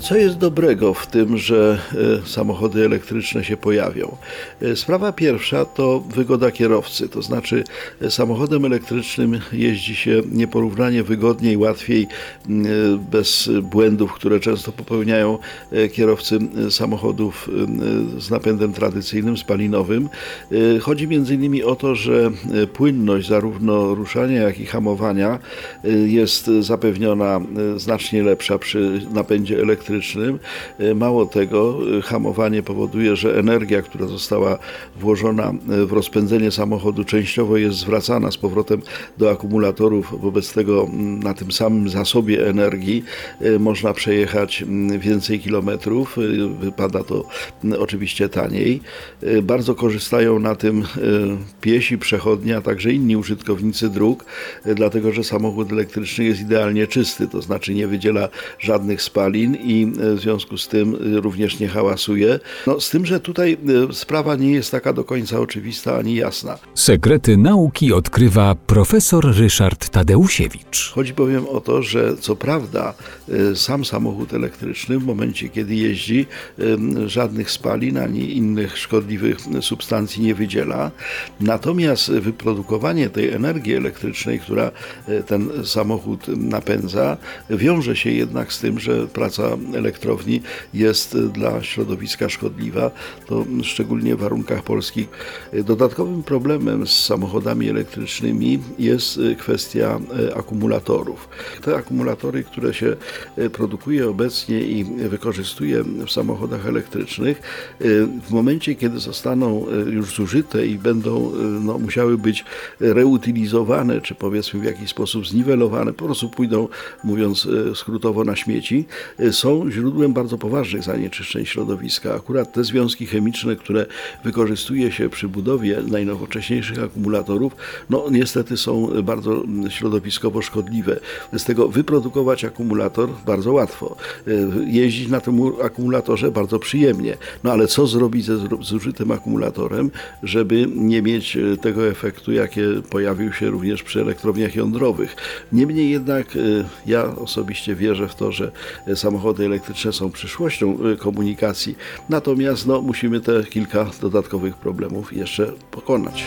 Co jest dobrego w tym, że e, samochody elektryczne się pojawią? E, Sprawa pierwsza to wygoda kierowcy, to znaczy e, samochodem elektrycznym jeździ się nieporównanie wygodniej, łatwiej, e, bez błędów, które często popełniają e, kierowcy e, samochodów e, z napędem tradycyjnym, spalinowym. E, Chodzi innymi o to, że e, płynność zarówno ruszania, jak i hamowania e, jest zapewniona e, znacznie lepsza przy napędzie elektrycznym. E, Mało tego, e, hamowanie powoduje, że energia, która została włożona e, w rozpędzenie samochodu, częściowo jest zwracana z powrotem do akumulatorów. Wobec tego na tym samym zasobie energii można przejechać więcej kilometrów. Wypada to oczywiście taniej. Bardzo korzystają na tym piesi, przechodnie, a także inni użytkownicy dróg, dlatego że samochód elektryczny jest idealnie czysty, to znaczy nie wydziela żadnych spalin i e, w związku z tym e, również nie hałasuje. No, z tym, że tutaj e, sprawa nie jest taka do końca oczywista ani jasna. Sekrety nauki odkrywa profesor Ryszard Tadeusiewicz. Chodzi bowiem o to, że co prawda sam samochód elektryczny w momencie, kiedy jeździ, żadnych spalin ani innych szkodliwych substancji nie wydziela. Natomiast wyprodukowanie tej energii elektrycznej, która ten samochód napędza, wiąże się jednak z tym, że praca elektrowni jest dla środowiska szkodliwa, to szczególnie w warunkach polskich. Dodatkowym problemem z samochodami elektrycznymi jest kwestia e, akumulatorów. Te akumulatory, które się e, produkuje obecnie i wykorzystuje w samochodach elektrycznych, e, w momencie, kiedy zostaną już zużyte i będą no, musiały być reutylizowane, czy powiedzmy w jakiś sposób zniwelowane, po prostu pójdą, mówiąc skrótowo, na śmieci, e, są źródłem bardzo poważnych zanieczyszczeń środowiska. Akurat te związki chemiczne, które wykorzystuje się przy budowie najnowocześniejszych akumulatorów, no niestety są bardzo mm, środowiskowo szkodliwe. Z tego wyprodukować akumulator bardzo łatwo. E, Jeździć na tym akumulatorze bardzo przyjemnie. No ale co zrobić ze zużytym akumulatorem, żeby nie mieć e, tego efektu, jakie pojawił się również przy elektrowniach jądrowych. Niemniej jednak e, ja osobiście wierzę w to, że e, samochody elektryczne są przyszłością e, komunikacji, natomiast no, musimy te kilka dodatkowych problemów jeszcze pokonać.